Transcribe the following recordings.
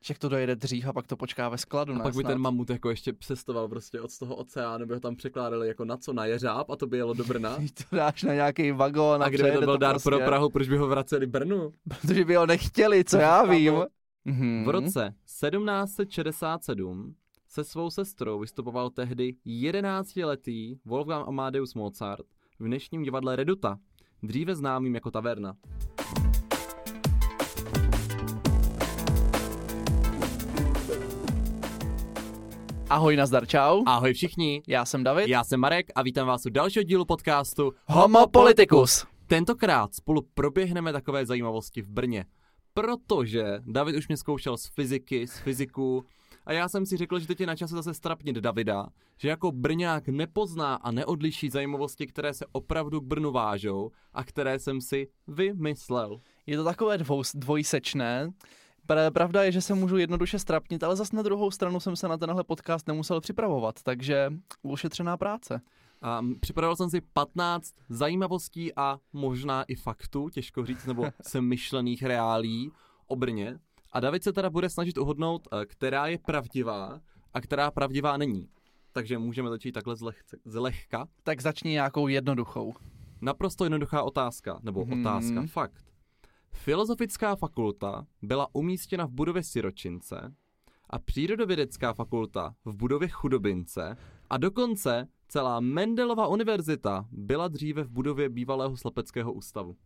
Však to dojede dřív a pak to počká ve skladu. A pak by snad. ten mamut jako ještě přestoval prostě od toho oceánu, by ho tam překládali jako na co, na jeřáb a to by jelo do Brna. To dáš na nějaký vagón a, A kdyby to byl dár prostě, pro Prahu, proč by ho vraceli Brnu? Protože by ho nechtěli, co já vím. Mhm. V roce 1767 se svou sestrou vystupoval tehdy 11-letý Wolfgang Amadeus Mozart v dnešním divadle Reduta, dříve známým jako Taverna. Ahoj, nazdar, čau. Ahoj všichni, Já jsem David. já jsem Marek a vítám vás u dalšího dílu podcastu Homo Politicus. Tentokrát spolu proběhneme takové zajímavosti v Brně, protože David už mě zkoušel z fyziky, z fyziku a já jsem si řekl, že teď je na čase zase strapnit Davida, že jako Brňák nepozná a neodliší zajímavosti, které se opravdu k Brnu vážou a které jsem si vymyslel. Je to takové dvou, dvojsečné. Pra- Pravda je, že se můžu jednoduše strapnit, ale zase na druhou stranu jsem se na tenhle podcast nemusel připravovat, takže ušetřená práce. A připravil jsem si 15 zajímavostí a možná i faktů, těžko říct, nebo semyšlených reálí o Brně. A David se teda bude snažit uhodnout, eh, která je pravdivá a která pravdivá není. Takže můžeme začít takhle zlehce, zlehka. Tak začni nějakou jednoduchou. Naprosto jednoduchá otázka, nebo Hmm. otázka, fakt. Filozofická fakulta byla umístěna v budově Siročince a přírodovědecká fakulta v budově Chudobince a dokonce celá Mendelova univerzita byla dříve v budově bývalého slepeckého ústavu.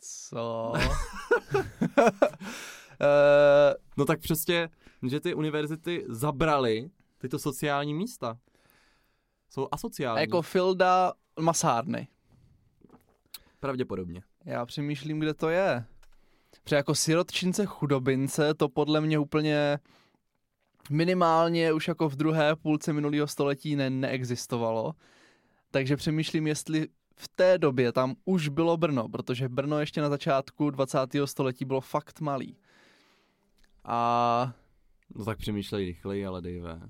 Co? Eh, No tak přesně, že ty univerzity zabraly tyto sociální místa. Jsou asociální. jako Filda masárny. Pravděpodobně. Já přemýšlím, kde to je. Protože jako sirotčince chudobince to podle mě úplně minimálně už jako v druhé půlce minulého století ne- neexistovalo. Takže přemýšlím, jestli v té době tam už bylo Brno, protože Brno ještě na začátku 20. století bylo fakt malý. A No tak přemýšlej rychleji, ale dejve.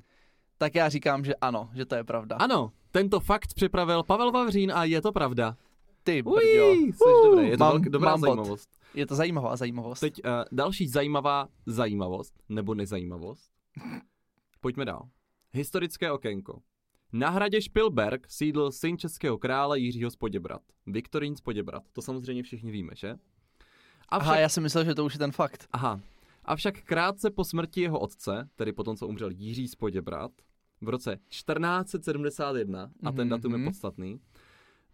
tak já říkám, že ano, že to je pravda. Ano, tento fakt připravil Pavel Vavřín a je to pravda. Ty brďo. Ují, jsi Uh, dobrý, je to mám- velk, dobrá mám bod. zajímavost. Je to zajímavá zajímavost. Teď uh, další zajímavá zajímavost, nebo nezajímavost. Pojďme dál. Historické okénko. Na hradě Špilberg sídl syn českého krále Jiřího z Poděbrat. Viktorín z Poděbrat. To samozřejmě všichni víme, že? Avšak, Aha, já jsem myslel, že to už je ten fakt. aha. Avšak krátce po smrti jeho otce, tedy potom, co umřel Jiří z Poděbrat, v roce 1471, a ten datum je Mhm. podstatný,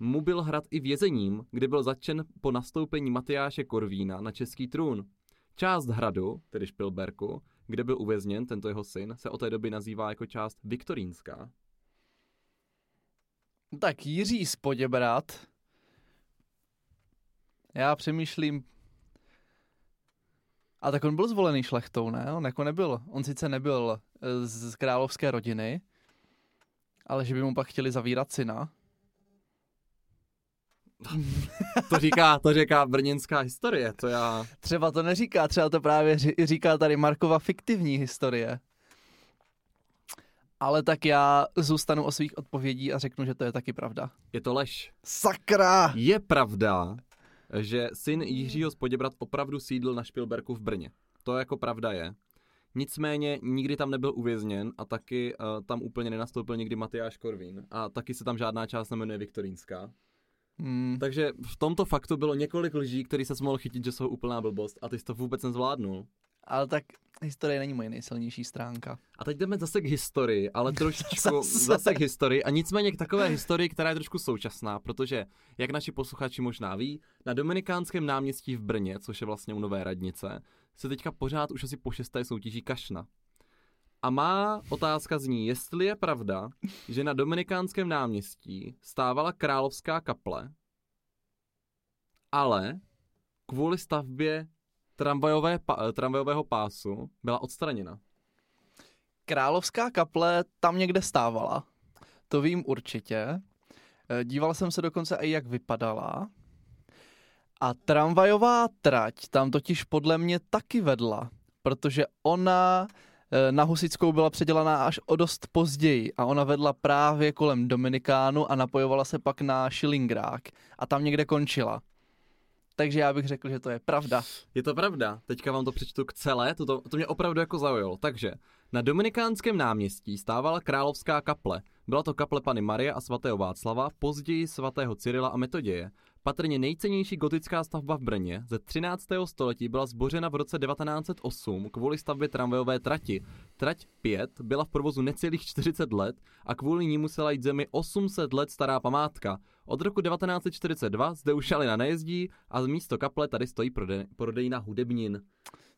mu byl hrad i vězením, kde byl zatčen po nastoupení Matyáše Korvína na český trůn. Část hradu, tedy Špilberku, kde byl uvězněn tento jeho syn, se od té doby nazývá jako část viktorínská. Tak Jiří z Poděbrat. Já přemýšlím... A tak on byl zvolený šlechtou, ne? On jako nebyl. On sice nebyl eh, z královské rodiny, ale že by mu pak chtěli zavírat syna. To říká, to říká brněnská historie, to já... Třeba to neříká, třeba to právě říká tady Markova fiktivní historie. Ale tak já zůstanu o svých odpovědí a řeknu, že to je taky pravda. Je to lež. Sakra! Je pravda, že syn Jiřího z Poděbrat opravdu sídl na Špilberku v Brně. To jako pravda je. Nicméně nikdy tam nebyl uvězněn a taky uh, tam úplně nenastoupil nikdy Matyáš Korvín. A taky se tam žádná část nemenuje Viktorínská. Hmm. Takže v tomto faktu bylo několik lží, který se mohl chytit, že jsou úplná blbost a ty jsi to vůbec nezvládnul. Ale tak historie není moje nejsilnější stránka. A teď jdeme zase k historii, ale trošičku Zase. zase k historii a nicméně k takové historii, která je trošku současná, protože, jak naši posluchači možná ví, na Dominikánském náměstí v Brně, což je vlastně u Nové radnice, se teďka pořád už asi po šesté soutěží kašna. A má otázka zní, jestli je pravda, že na Dominikánském náměstí stávala královská kaple, ale kvůli stavbě tramvajové, pa, tramvajového pásu byla odstraněna. Královská kaple tam někde stávala. To vím určitě. Eh, Díval jsem se dokonce i jak vypadala. A tramvajová trať tam totiž podle mě taky vedla, protože ona eh, na Husickou byla předělaná až o dost později a ona vedla právě kolem Dominikánu a napojovala se pak na Šilingrák a tam někde končila. Takže já bych řekl, že to je pravda. Je to pravda. Teďka vám to přečtu k celé, to, to, to mě opravdu jako zaujalo. Takže na Dominikánském náměstí stávala královská kaple. Byla to kaple Pany Marie a svatého Václava, později svatého Cyrila a Metoděje. Patrně nejcennější gotická stavba v Brně ze 13. století byla zbořena v roce 1908 kvůli stavbě tramvajové trati. Trať 5 byla v provozu necelých 40 let a kvůli ní musela jít zemi 800 let stará památka. Od roku 1942 zde už na nejezdí a místo kaple tady stojí prodej, prodejna hudebnin.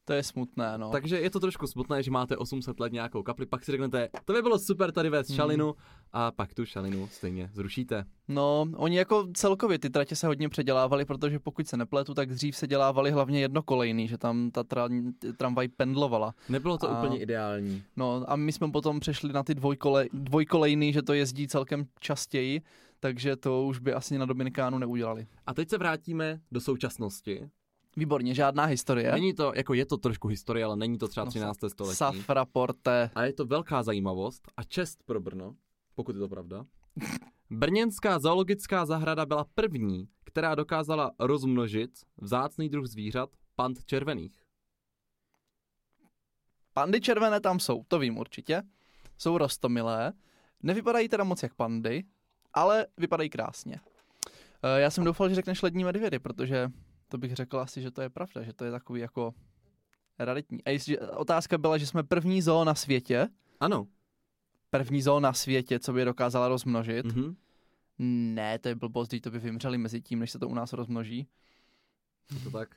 To je smutné, no. Takže je to trošku smutné, že máte 800 let nějakou kapli, pak si řeknete, to by bylo super tady vést šalinu Mhm. a pak tu šalinu stejně zrušíte. No, oni jako celkově ty tratě se hodně předělávali, protože pokud se nepletu, tak dřív se dělávali hlavně jednokolejný, že tam ta tra- tramvaj pendlovala. Nebylo to A- úplně ideální. No a my jsme potom přešli na ty dvojkole, dvojkolejný, že to jezdí celkem častěji, takže to už by asi na Dominikánu neudělali. A teď se vrátíme do současnosti. Výborně, žádná historie. Není to, jako je to trošku historie, ale není to třeba No, 13. století. Safra Porte. A je to velká zajímavost a čest pro Brno, pokud je to pravda. Brněnská zoologická zahrada byla první, která dokázala rozmnožit vzácný druh zvířat pand červených. Pandy červené tam jsou, to vím určitě. Jsou rostomilé. Nevypadají teda moc jak pandy, ale vypadají krásně. Eh, Já jsem doufal, že řekneš lední medvědy, protože to bych řekl asi, že to je pravda, že to je takový jako raritní. A jestli, otázka byla, že jsme první zoo na světě, Ano. první zoo na světě, co by je dokázala rozmnožit. Mhm. Ne, to je blbost, to by vymřeli mezi tím, než se to u nás rozmnoží. Je to tak?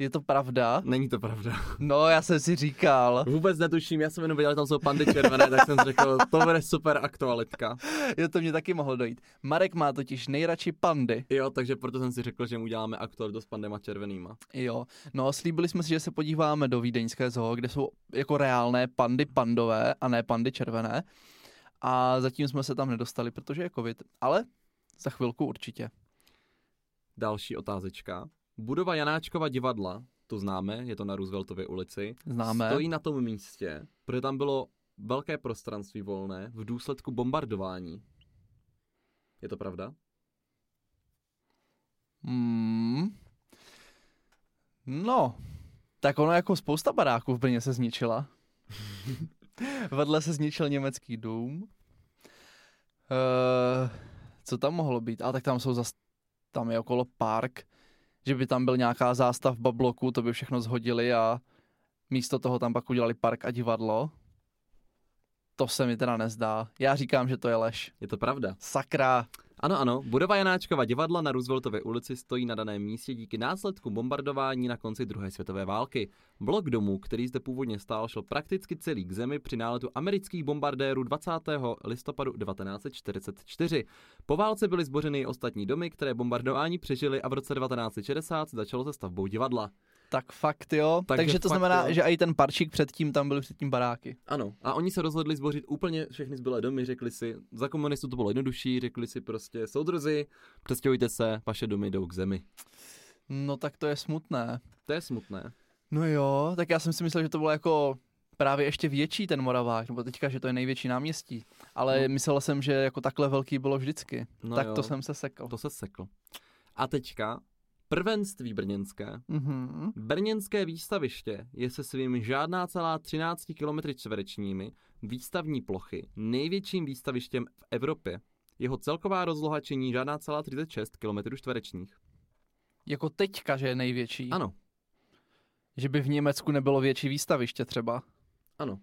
Je to pravda? Není to pravda. No, já jsem si říkal. Vůbec netuším, já jsem jenom viděl, že tam jsou pandy červené, tak jsem si řekl, to bude super aktualitka. Jo, to mě taky mohlo dojít. Marek má totiž nejradši pandy. Jo, takže proto jsem si řekl, že mu uděláme aktualitu s pandema červenýma. Jo, no slíbili jsme si, že se podíváme do vídeňské zoo, kde jsou jako reálné pandy pandové a ne pandy červené. A zatím jsme se tam nedostali, protože je covid. Ale za chvilku určitě. Další otázečka. Budova Janáčkova divadla, to známe, je to na Rooseveltově ulici, Známe. stojí na tom místě, protože tam bylo velké prostranství volné v důsledku bombardování. Je to pravda? Hmm. No, tak ono jako spousta baráků v Brně se zničila. Vedle se zničil německý dům. Uh, co tam mohlo být? A tak tam jsou zas, tam je okolo park, že by tam byl nějaká zástavba bloku, to by všechno zhodili a místo toho tam pak udělali park a divadlo. To se mi teda nezdá. Já říkám, že to je lež. Je to pravda. Sakra. Ano, ano, budova Janáčkova divadla na Rooseveltově ulici stojí na daném místě díky následku bombardování na konci druhé světové války. Blok domů, který zde původně stál, šel prakticky celý k zemi při náletu amerických bombardérů 20. listopadu 1944. Po válce byly zbořeny i ostatní domy, které bombardování přežily a v roce 1960 začalo se stavbou divadla. Tak fakt jo. Takže Takže, to fakt znamená, jo. že i ten parčík předtím tam byly předtím baráky. Ano, a oni se rozhodli zbořit úplně všechny zbylé domy, řekli si, za komunistů to bylo jednodušší, řekli si prostě, soudruzi, přestěhujte se, vaše domy jdou k zemi. No tak to je smutné. To je smutné. No jo, tak já jsem si myslel, že to bylo jako právě ještě větší ten Moravák, nebo teďka, že to je největší náměstí. Ale No. myslel jsem, že jako takhle velký bylo vždycky. No tak jo. to jsem se sekl. To se sekl. A teďka prvenství brněnské. Mhm. Brněnské výstaviště je se svými žádná celá 13 km čtverečními výstavní plochy největším výstavištěm v Evropě. Jeho celková rozloha činí žádná celá 36 km čtverečních. Jako teďka, že je největší. Ano, Že by v Německu nebylo větší výstaviště třeba. ano.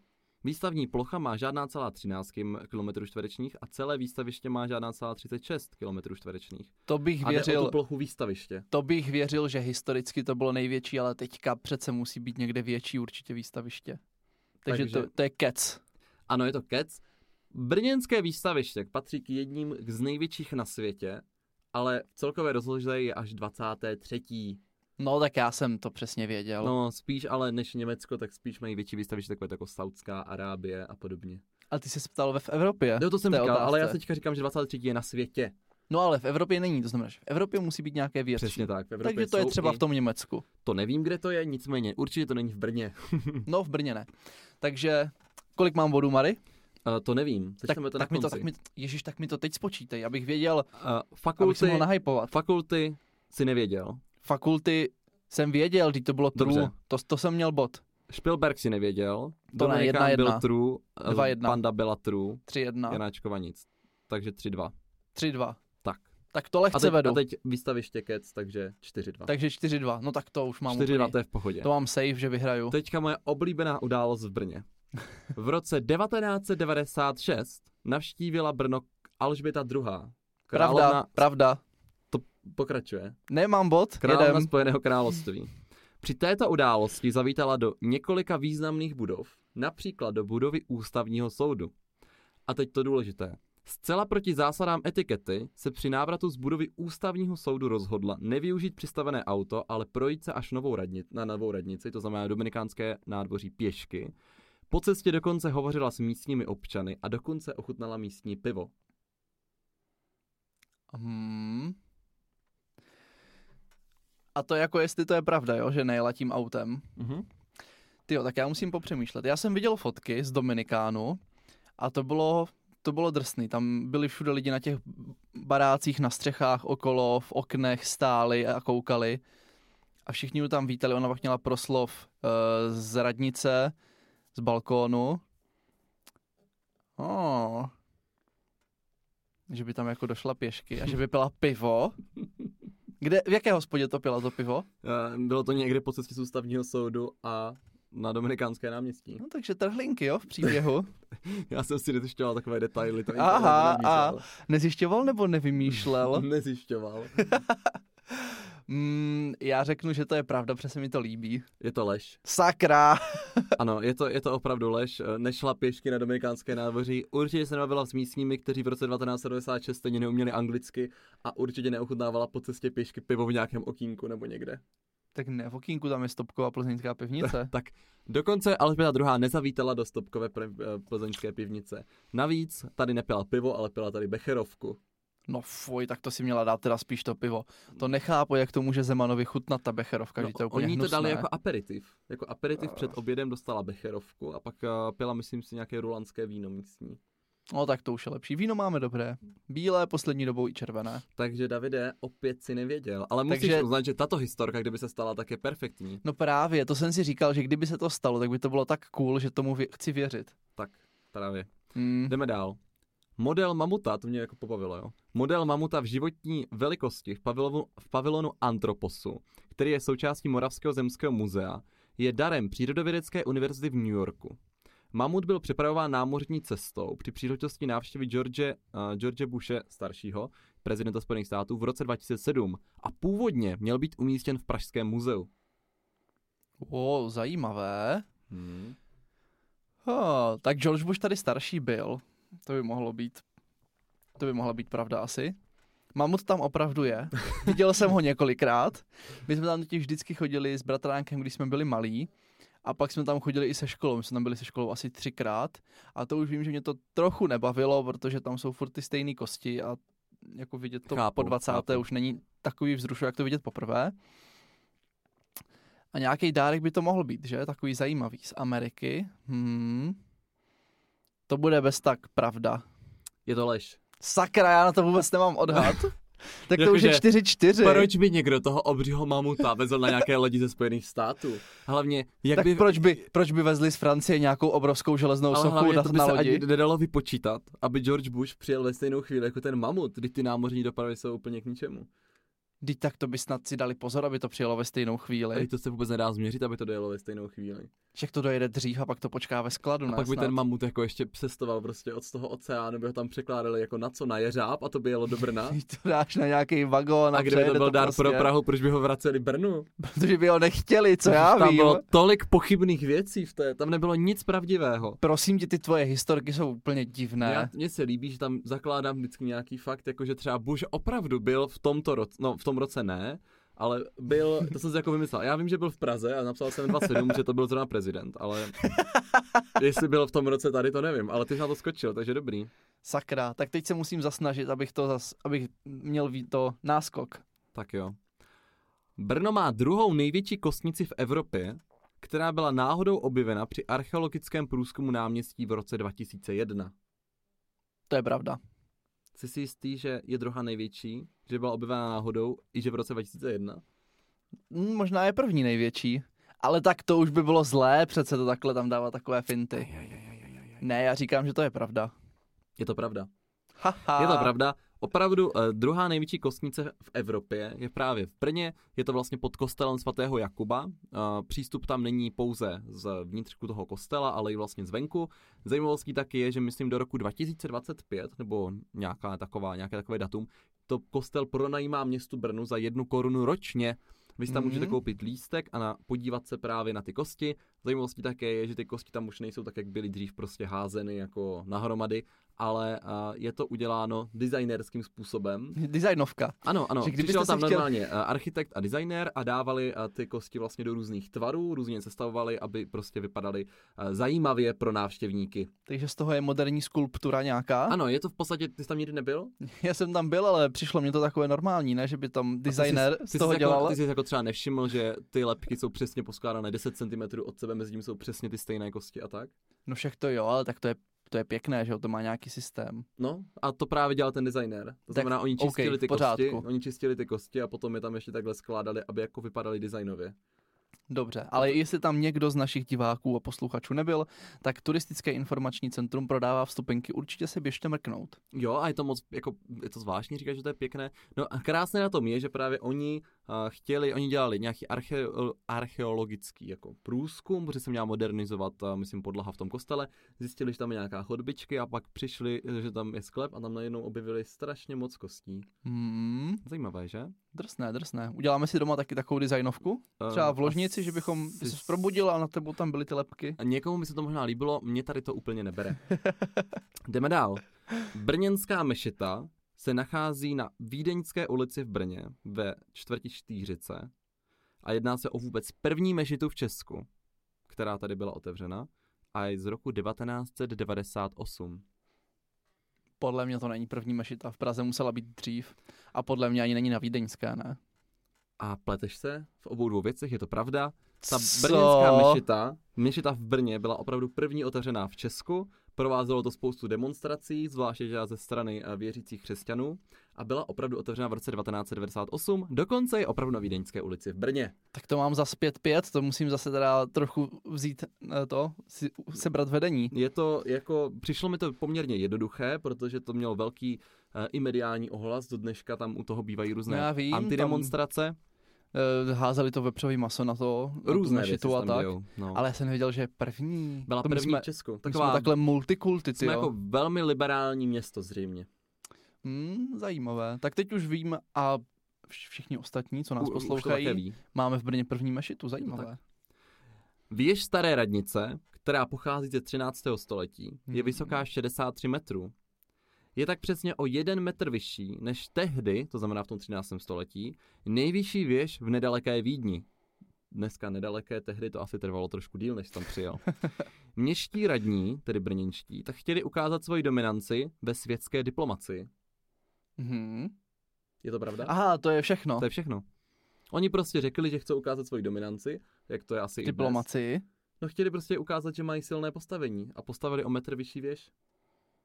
Výstavní plocha má žádná celá 13 km čtverečních a celé výstaviště má žádná celá 36 km čtverečních. To bych A věřil, tu plochu výstaviště. to bych věřil, že historicky to bylo největší, ale teďka přece musí být někde větší určitě výstaviště. Takže, Takže- To, to je kec. Ano, je to kec. Brněnské výstaviště patří k jedním z největších na světě, ale v celkové rozloze je až 23. No tak já jsem to přesně věděl. No, spíš ale než Německo, tak spíš mají větší výstaviště takové jako Saudská Arábie a podobně. A ty jsi se ptal ve v Evropě. No to jsem říkal, ale já otázce. teďka říkám, že 23. je na světě. No ale v Evropě není, to znamená, že v Evropě musí být nějaké větší. Přesně tak. V Evropě Takže to je třeba i- v tom Německu. To nevím, kde to je, nicméně určitě to není v Brně. No v Brně ne. Takže kolik mám bodů, Mary? Uh, to nevím, Tak, sečteme to na tak, mi to, tak mi, Ježíš, tak mi to teď spočítej, abych věděl, Uh, abych si fakulty, mohl nahypovat. fakulty si nevěděl. Fakulty jsem věděl, když to bylo true. Dobře. To, to jsem měl bod. Spielberg si nevěděl. To ne, jedna, jedna. byl true. Dva, jedna. Panda byla true. 3-1. Janáčkova nic. Takže 3-2. 3-2. Tak. Tak to A lehce teď, vedu. a teď výstaviště kec, takže 4-2. Takže 4-2. No tak to už mám 4-2 úplně, to je v pohodě. to mám safe, že vyhraju. Teďka moje oblíbená událost v Brně. V roce 1996 navštívila Brno Alžběta II. Pravda, Královna, pravda. to pokračuje. Nemám bod, Královna jedem. Spojeného království. Při této události zavítala do několika významných budov, například do budovy ústavního soudu. A teď to důležité. Zcela proti zásadám etikety se při návratu z budovy ústavního soudu rozhodla nevyužít přistavené auto, ale projít se až novou radni, na novou radnici, to znamená dominikánské nádvoří pěšky. Po cestě dokonce hovořila s místními občany a dokonce ochutnala místní pivo. Hmm. A to jako jestli to je pravda, jo, že nejela tím autem. Mhm. Tyjo, tak já musím popřemýšlet. Já jsem viděl fotky z Dominikánu a to bylo, to bylo drsný. Tam byli všude lidi na těch barácích, na střechách, okolo, v oknech stáli a koukali. A všichni ju tam vítali. Ona pak měla proslov uh, z radnice, z balkónu. Oh. Že by tam jako došla pěšky a že by pila pivo. Kde, v jaké hospodě to pila to pivo? Eh, Bylo to někde po cestě z ústavního soudu a na Dominikánské náměstí. No takže trhlinky, jo, v příběhu. Já jsem si nezjišťoval takové detaily. To Aha, a nezjišťoval nebo nevymýšlel? Nezjišťoval. mm, já řeknu, že to je pravda, protože se mi to líbí. Je to lež. Sakra! Ano, je to, je to opravdu lež. Nešla pěšky na Dominikánské nádvoří. Určitě se nebavila s místními, kteří v roce 1996 stejně neuměli anglicky a určitě neochutnávala po cestě pěšky pivo v nějakém okýnku nebo někde. tak ne, v okýnku tam je stopková plzeňská pivnice. Tak dokonce Alžběta druhá nezavítala do stopkové eh, plzeňské pivnice. Navíc tady nepila pivo, ale pila tady becherovku. No fuj, tak to si měla dát teda spíš to pivo. To nechápu, jak to může Zemanovi chutnat ta becherovka, že to je úplně No, oni to hnusné. dali jako aperitiv. Jako aperitiv před obědem dostala becherovku a pak uh, pila, myslím si, nějaké rulanské víno místní. No tak to už je lepší. Víno máme dobré. Bílé, poslední dobou i červené. Takže Davide opět si nevěděl. Ale musíš Takže- uznat, že tato historka, kdyby se stala, tak je perfektní. No právě, to jsem si říkal, že kdyby se to stalo, tak by to bylo tak cool, že tomu vě- chci věřit. Tak, právě. Hmm. Jdeme dál. Model mamuta, to mě jako pobavilo, jo. Model mamuta v životní velikosti v pavilonu, v pavilonu Antroposu, který je součástí Moravského zemského muzea, je darem Přírodovědecké univerzity v New Yorku. Mamut byl přepravován námořní cestou při příležitosti návštěvy George, uh, George Bushe staršího, prezidenta Spojených států, v roce 2007 a původně měl být umístěn v Pražském muzeu. O, zajímavé. Hmm. Oh, tak George Bush tady starší byl. To by mohlo být. To by mohla být pravda asi. Mamut tam opravdu je. Viděl jsem ho několikrát. My jsme tam totiž vždycky chodili s bratránkem, když jsme byli malí. A pak jsme tam chodili i se školou. My jsme tam byli se školou asi třikrát. A to už vím, že mě to trochu nebavilo, protože tam jsou furt ty stejné kosti a jako vidět to Chápu, po 20. chápu. už není takový vzrušo, jak to vidět poprvé. A nějaký dárek by to mohl být, že? Takový zajímavý z Ameriky. Hmm. To bude bez tak pravda. Je to lež. Sakra, já na to vůbec nemám odhad. tak to Jako už je Jakože, 4-4. Proč by někdo toho obřího mamuta vezl na nějaké lodi ze Spojených států? Hlavně, jak Tak by... proč by, proč by vezli z Francie nějakou obrovskou železnou ale sochu na, to by na se lodi? ani nedalo vypočítat, aby George Bush přijel ve stejnou chvíli jako ten mamut, kdy ty námořní dopravy jsou úplně k ničemu. Vždyť tak to by snad si dali pozor, aby to přijelo ve stejnou chvíli. Tady to se vůbec nedá změřit, aby to dojelo ve stejnou chvíli. Však to dojede dřív a pak to počká ve skladu. A ne, pak by snad. ten mamut jako ještě cestoval prostě od toho oceánu, by ho tam překládali jako na co, na jeřáb a to by jelo do Brna. To dáš na nějaký vagón a, A kdyby to byl dar prostě, pro Prahu, proč by ho vraceli Brnu? Protože by ho nechtěli, co já tam vím. bylo tolik pochybných věcí v té, tam nebylo nic pravdivého. Prosím tě, ty tvoje historky jsou úplně divné. Já, mně se líbí, že tam zakládám vždycky nějaký fakt, jako že třeba Bush opravdu byl v tomto roce, no v tom roce ne, ale byl, to jsem si jako vymyslel. Já vím, že byl v Praze a napsal jsem 27, že to byl zrovna prezident, ale jestli byl v tom roce tady, to nevím, ale ty jsi na to skočil, takže dobrý. Sakra, tak teď se musím zasnažit, abych to zas, abych měl to náskok. Tak jo. Brno má druhou největší kostnici v Evropě, která byla náhodou objevena při archeologickém průzkumu náměstí v roce 2001. To je pravda. Jsi si jistý, že je druhá největší, že byla objevena náhodou i že v roce 2001? Mm, Možná je první největší. Ale tak to už by bylo zlé, přece to takhle tam dává takové finty. Ne, já říkám, že to je pravda. Je to pravda. Haha. Je to pravda. Opravdu uh, druhá největší kostnice v Evropě je právě v Brně. Je to vlastně pod kostelem svatého Jakuba. Uh, přístup tam není pouze z vnitřku toho kostela, ale i vlastně zvenku. Zajímavostí taky je, že myslím do roku 2025, nebo nějaká taková, nějaké takové datum, to kostel pronajímá městu Brnu za jednu korunu ročně. Vy si tam Mhm. můžete koupit lístek a na, podívat se právě na ty kosti. Zajímavostí také je, že ty kosti tam už nejsou tak, jak byly dřív prostě házeny jako nahromady, ale uh, je to uděláno designerským způsobem. Designovka. Ano, ano, Že kdybyste přišel tam chtěl- normálně uh, architekt a designer a dávali uh, ty kosti vlastně do různých tvarů, různě sestavovali, aby prostě vypadaly uh, zajímavě pro návštěvníky. Takže z toho je moderní skulptura nějaká. Ano, je to v podstatě, ty jsi tam nikdy nebyl? Já jsem tam byl, ale přišlo mi to takové normální, ne? Že by tam designer jsi, z toho jsi dělal. Jako, ty jsi jako třeba nevšiml, že ty lepky jsou přesně poskládané 10 cm od sebe, mezi nimi jsou přesně ty stejné kosti a tak? No však to jo, ale tak to je, to je pěkné, že jo, to má nějaký systém. No, a to právě dělal ten designer. To Tak, znamená, oni čistili v ty kosti, pořádku. oni čistili ty kosti a potom je tam ještě takhle skládali, aby jako vypadaly designově. Dobře, ale jestli tam někdo z našich diváků a posluchačů nebyl, tak Turistické informační centrum prodává vstupenky, určitě se běžte mrknout. Jo, a je to moc, jako, je to zvláštní říkat, že to je pěkné. No a krásné na tom je, že právě oni uh, chtěli, oni dělali nějaký archeo, archeologický jako průzkum, protože se měla modernizovat, uh, myslím, podlaha v tom kostele. Zjistili, že tam je nějaká chodbičky a pak přišli, že tam je sklep a tam najednou objevili strašně moc kostí. Hmm, Zajímavé, že? drsné, drsné. Uděláme si doma taky takovou designovku? Třeba v Eh, ložnici, že bychom se probudil a na tebou tam byly ty lepky. A někomu by se to možná líbilo, mě tady to úplně nebere. Jdeme dál. Brněnská mešita se nachází na Vídeňské ulici v Brně ve čtvrti Štýřice a jedná se o vůbec první mešitu v Česku, která tady byla otevřena a je z roku 1998. Podle mě to není první mešita, v Praze musela být dřív. A podle mě ani není na Vídeňské, ne? A pleteš se v obou dvou věcech, je to pravda. Ta Co? brněnská mešita, mešita v Brně byla opravdu první otevřená v Česku, provázelo to spoustu demonstrací, zvláště že ze strany eh, věřících křesťanů a byla opravdu otevřena v roce 1998, dokonce je opravdu na Vídeňské ulici v Brně. Tak to mám za zpět pět, to musím zase teda trochu vzít eh, to, si, sebrat vedení. Je to jako, přišlo mi to poměrně jednoduché, protože to mělo velký uh, i mediální ohlas, do dneška tam u toho bývají různé já vím, antidemonstrace, Eh, Házeli to vepřový maso na to, na tu různé věci a tak. dějou, no. Ale já jsem nevěděl, že je první. Byla To první jsme, v Česku. my jsme Taková, takhle multikulty, ty jsme jo. jako velmi liberální město zřejmě. Hmm, zajímavé. Tak teď už vím a vš- všichni ostatní, co nás U- poslouchají, máme v Brně první mešitu, zajímavé. tak. Věž Staré radnice, která pochází ze 13. století, je Mhm. vysoká 63 metrů. Je tak přesně o jeden metr vyšší než tehdy, to znamená v tom 13. století, nejvyšší věž v nedaleké Vídni. Dneska nedaleké, tehdy to asi trvalo trošku díl, než tam přijel. Měští radní, tedy brněnští, tak chtěli ukázat svoji dominanci ve světské diplomacii. Mhm. Je to pravda? Aha, to je všechno. To je všechno. Oni prostě řekli, že chcou ukázat svoji dominanci, jak to je asi i dnes. Diplomaci. No chtěli prostě ukázat, že mají silné postavení a postavili o metr vyšší věž.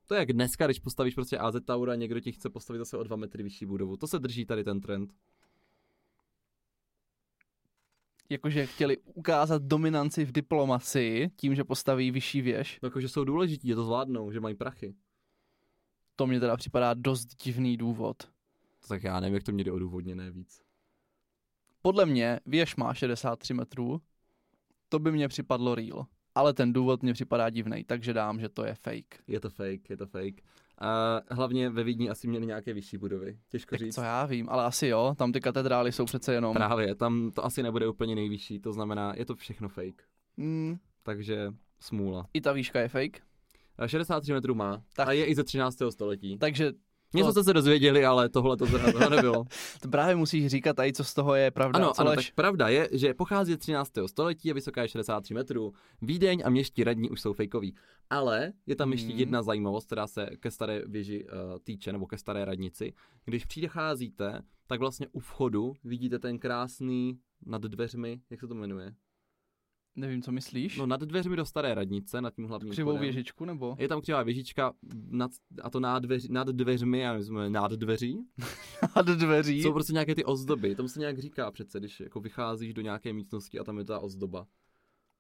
To je jak dneska, když postavíš prostě AZ Tower a někdo ti chce postavit zase o dva metry vyšší budovu. To se drží tady ten trend. Jakože chtěli ukázat dominanci v diplomaci tím, že postaví vyšší věž. Jakože jsou důležití, že to zvládnou, že mají prachy. To mě teda připadá dost divný důvod. Tak já nevím, jak to měli odůvodněné víc. Podle mě věž má 63 metrů, to by mě připadlo real. Ale ten důvod mě připadá divný, takže dám, že to je fake. Je to fake, je to fake. A hlavně ve Vídni asi měli nějaké vyšší budovy. Těžko Tak říct. co já vím, ale asi jo, tam ty katedrály jsou přece jenom... Právě, tam to asi nebude úplně nejvyšší, to znamená, je to všechno fake. Mm, Takže smůla. I ta výška je fake. A 63 metrů má tak. a je i ze 13. století. Takže Něco jste se dozvěděli, ale tohle to zrovna nebylo. to právě musíš říkat tady, co z toho je pravda. Ano, co ano, lež. tak pravda je, že pochází z 13. století, je vysoká je 63 metrů. Vídeň a měští radní už jsou fejkoví. Ale je tam ještě Hmm. jedna zajímavost, která se ke staré věži uh, týče, nebo ke staré radnici. Když přicházíte, tak vlastně u vchodu vidíte ten krásný nad dveřmi, jak se to jmenuje? Nevím, co myslíš. No nad dveřmi do staré radnice, nad tím hlavním Křivou vchodem. věžičku, nebo? Je tam křivá věžička nad, a to nad, dveři, nad dveřmi, já nevím, nad dveří. Nad dveří. Jsou prostě nějaké ty ozdoby, tomu se nějak říká přece, když jako vycházíš do nějaké místnosti a tam je ta ozdoba.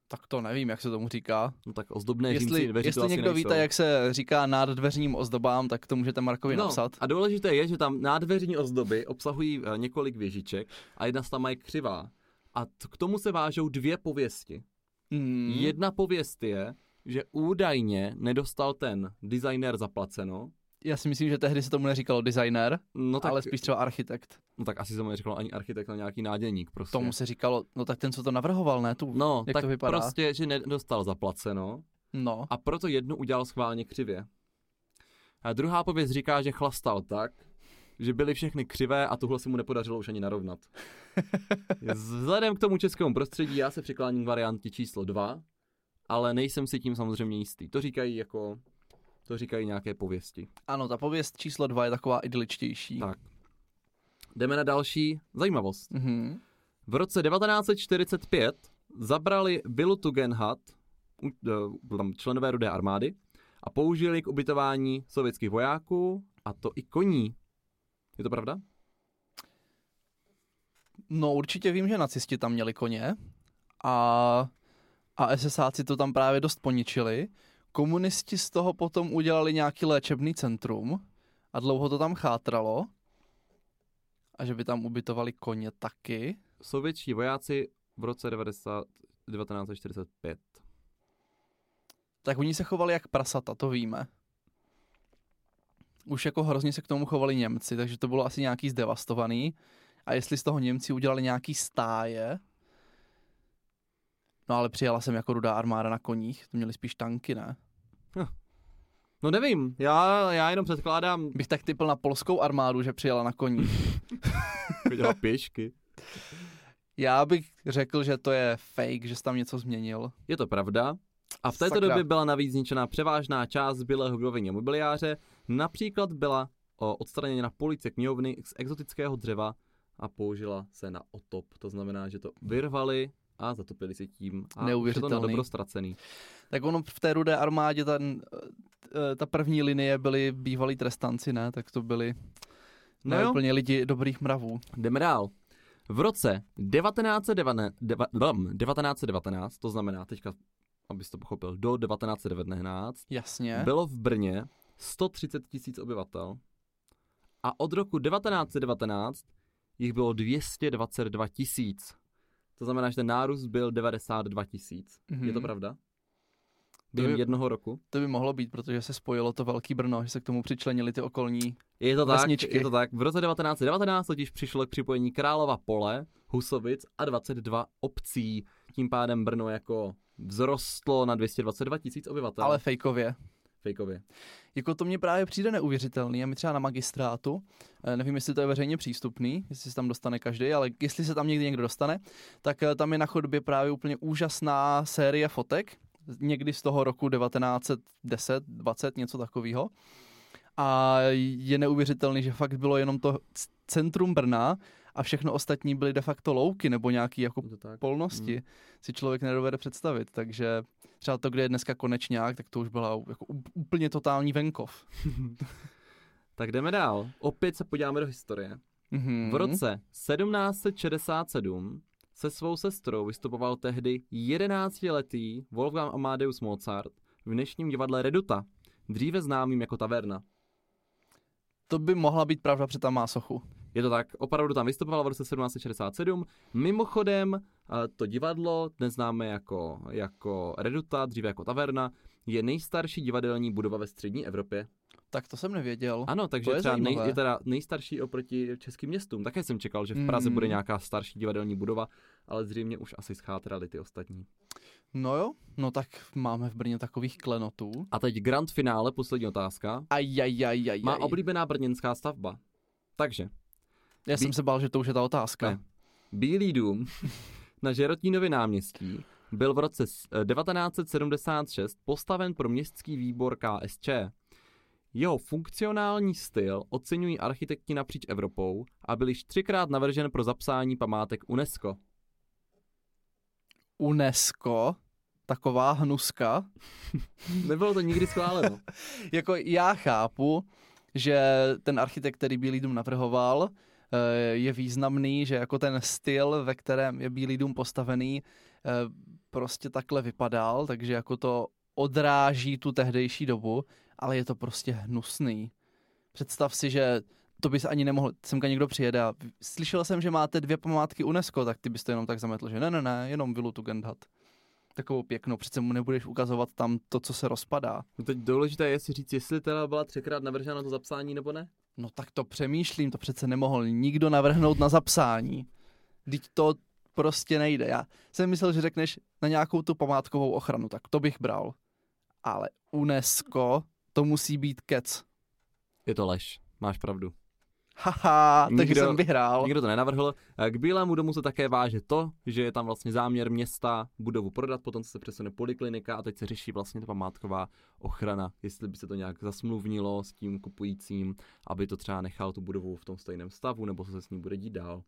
Tak to nevím, jak se tomu říká. No tak ozdobné jestli římcí dveře to jestli někdo víte, jak se říká nad dveřním ozdobám, tak to můžete Markovi no, napsat. a důležité je, že tam nádveřní ozdoby obsahují eh, několik věžiček a jedna z tam je křivá. A k tomu se vážou dvě pověsti. Hmm. Jedna pověst je, že údajně nedostal ten designer zaplaceno, Já si myslím, že tehdy se tomu neříkalo designer, no tak, ale spíš třeba architekt. no tak asi se mu neříkalo ani architekt, ale nějaký nádělník prostě. Tomu se říkalo, no tak ten, co to navrhoval, ne tu. no, jak tak to vypadá? prostě, že nedostal zaplaceno No. a proto jednu udělal schválně křivě. A druhá pověst říká, že chlastal tak, že byly všechny křivé a tuhle se mu nepodařilo už ani narovnat. Vzhledem k tomu českému prostředí já se přikláním k variantě číslo 2, ale nejsem si tím samozřejmě jistý. To říkají jako, to říkají nějaké pověsti. Ano, ta pověst číslo dva je taková idyličtější. Tak. Jdeme na další zajímavost. Mhm. V roce 1945 zabrali Billu Tugendhat, tam členové rudé armády, a použili k ubytování sovětských vojáků, a to i koní. Je to pravda? No určitě vím, že nacisti tam měli koně a, a SSáci to tam právě dost poničili. Komunisti z toho potom udělali nějaký léčebný centrum a dlouho to tam chátralo. A že by tam ubytovali koně taky. Sovětští vojáci v roce 90, 1945. Tak oni se chovali jak prasata, to víme. Už jako hrozně se k tomu chovali Němci, takže to bylo asi nějaký zdevastovaný. A jestli z toho Němci udělali nějaký stáje, no ale přijela jsem jako rudá armáda na koních, to měli spíš tanky, ne? No nevím, já, já jenom předkládám Bych tak typl na polskou armádu, že přijela na koních. dělat pěšky. Já bych řekl, že to je fake, že jsi tam něco změnil. Je to pravda. A v této Sakra. době byla navíc zničena převážná část zbylého a mobiliáře. Například byla o, odstraněna police knihovny z exotického dřeva a použila se na otop. To znamená, že to vyrvali a zatopili se tím. A je to na Neuvěřitelný. dobro ztracený. Tak ono v té rudé armádě ta, eh, ta první linie byli bývalí trestanci, ne? Tak to byli No ne jo. úplně lidi dobrých mravů. Jdeme dál. V roce 1919, deva- dam, 1919, to znamená teďka, abys to pochopil, do 1919, Jasně. bylo v Brně 130 tisíc obyvatel a od roku 1919 jich bylo 222 tisíc. To znamená, že ten nárůst byl 92 tisíc. Mhm. Je to pravda? Během by- jednoho roku? To by mohlo být, protože se spojilo to velký Brno, že se k tomu přičlenili ty okolní. Je to tak, Vesničky. je to tak. V roce 1919 totiž přišlo k připojení Králova pole, Husovic a 22 obcí. Tím pádem Brno jako vzrostlo na 222 tisíc obyvatel. Ale fejkově. Fejkově. Jako to mně právě přijde neuvěřitelný a my třeba na magistrátu, eh, nevím, jestli to je veřejně přístupný, jestli se tam dostane každý, ale jestli se tam někdy někdo dostane, tak eh, tam je na chodbě právě úplně úžasná série fotek, někdy z toho roku 1910, 20, něco takového. A je neuvěřitelný, že fakt bylo jenom to centrum Brna a všechno ostatní byly de facto louky nebo nějaký jako polnosti Hmm. si člověk nedovede představit, takže třeba to, kde je dneska konečňák, tak to už byla jako úplně totální venkov. Tak jdeme dál. Opět se podíváme do historie. Mhm. V roce 1767 se svou sestrou vystupoval tehdy 11-letý Wolfgang Amadeus Mozart v dnešním divadle Reduta, dříve známým jako Taverna. To by mohla být pravda, protože tam má sochu. Je to tak, opravdu tam vystupoval v roce 1767. Mimochodem, to divadlo, dnes známe jako, jako Reduta, dříve jako Taverna, je nejstarší divadelní budova ve střední Evropě. Tak to jsem nevěděl. Ano, takže To je třeba nej, je teda nejstarší oproti českým městům. Také jsem čekal, že v Praze Mm. bude nějaká starší divadelní budova, ale zřejmě už asi schátraly ty ostatní. No jo, no tak máme v Brně takových klenotů. A teď grand finále, poslední otázka. Ajajajajaj. Má oblíbená brněnská stavba. Takže, Já jsem Bí- se bál, že to už je ta otázka. Ne. Bílý dům na Žerotínově náměstí byl v roce s- eh, 1976 postaven pro městský výbor KSČ. Jeho funkcionální styl oceňují architekti napříč Evropou a byl již třikrát navržen pro zapsání památek UNESCO. UNESCO, taková hnuska. Nebylo to nikdy schváleno. jako já chápu, že ten architekt, který Bílý dům navrhoval, je významný, že jako ten styl, ve kterém je Bílý dům postavený, eh, prostě takhle vypadal, takže jako to odráží tu tehdejší dobu, ale je to prostě hnusný. Představ si, že to bys ani nemohl, semka někdo přijede a slyšel jsem, že máte dvě památky UNESCO, tak ty bys to jenom tak zametl, že ne, ne, ne, jenom Vilu Tugendhat. Takovou pěknou, přece mu nebudeš ukazovat tam to, co se rozpadá. No teď důležité je si říct, jestli teda byla třikrát navržena to zapsání nebo ne? No tak to přemýšlím, to přece nemohl nikdo navrhnout na zapsání. Teď to prostě nejde. Já jsem myslel, že řekneš na nějakou tu památkovou ochranu, tak to bych bral. Ale UNESCO, to musí být kec. Je to lež, máš pravdu. Haha, takže nikdo, jsem vyhrál. Nikdo to nenavrhl. K Bílému domu se také váže to, že je tam vlastně záměr města budovu prodat, potom se přesune poliklinika a teď se řeší vlastně ta památková ochrana, jestli by se to nějak zasmluvnilo s tím kupujícím, aby to třeba nechal tu budovu v tom stejném stavu, nebo co se s ní bude dít dál.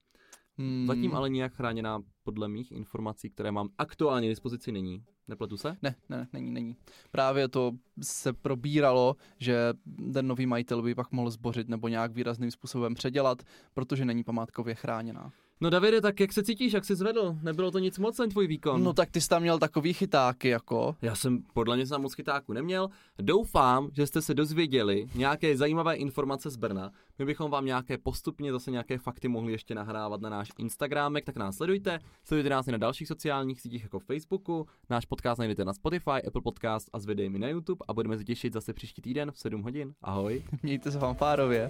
Hmm. Zatím ale nijak chráněná podle mých informací, které mám aktuálně dispozici, není. Nepletu se? Ne, ne, není, není. Právě to se probíralo, že ten nový majitel by pak mohl zbořit nebo nějak výrazným způsobem předělat, protože není památkově chráněná. No Davide, tak jak se cítíš, jak jsi zvedl? Nebylo to nic moc ten tvůj výkon? No tak ty jsi tam měl takový chytáky jako. Já jsem podle mě jsem moc chytáku neměl. Doufám, že jste se dozvěděli nějaké zajímavé informace z Brna. My bychom vám nějaké postupně zase nějaké fakty mohli ještě nahrávat na náš Instagramek, tak nás sledujte. Sledujte nás i na dalších sociálních sítích jako Facebooku. Náš podcast najdete na Spotify, Apple Podcast a s videemi na YouTube a budeme se těšit zase příští týden v 7 hodin. Ahoj. Mějte se fanfárově.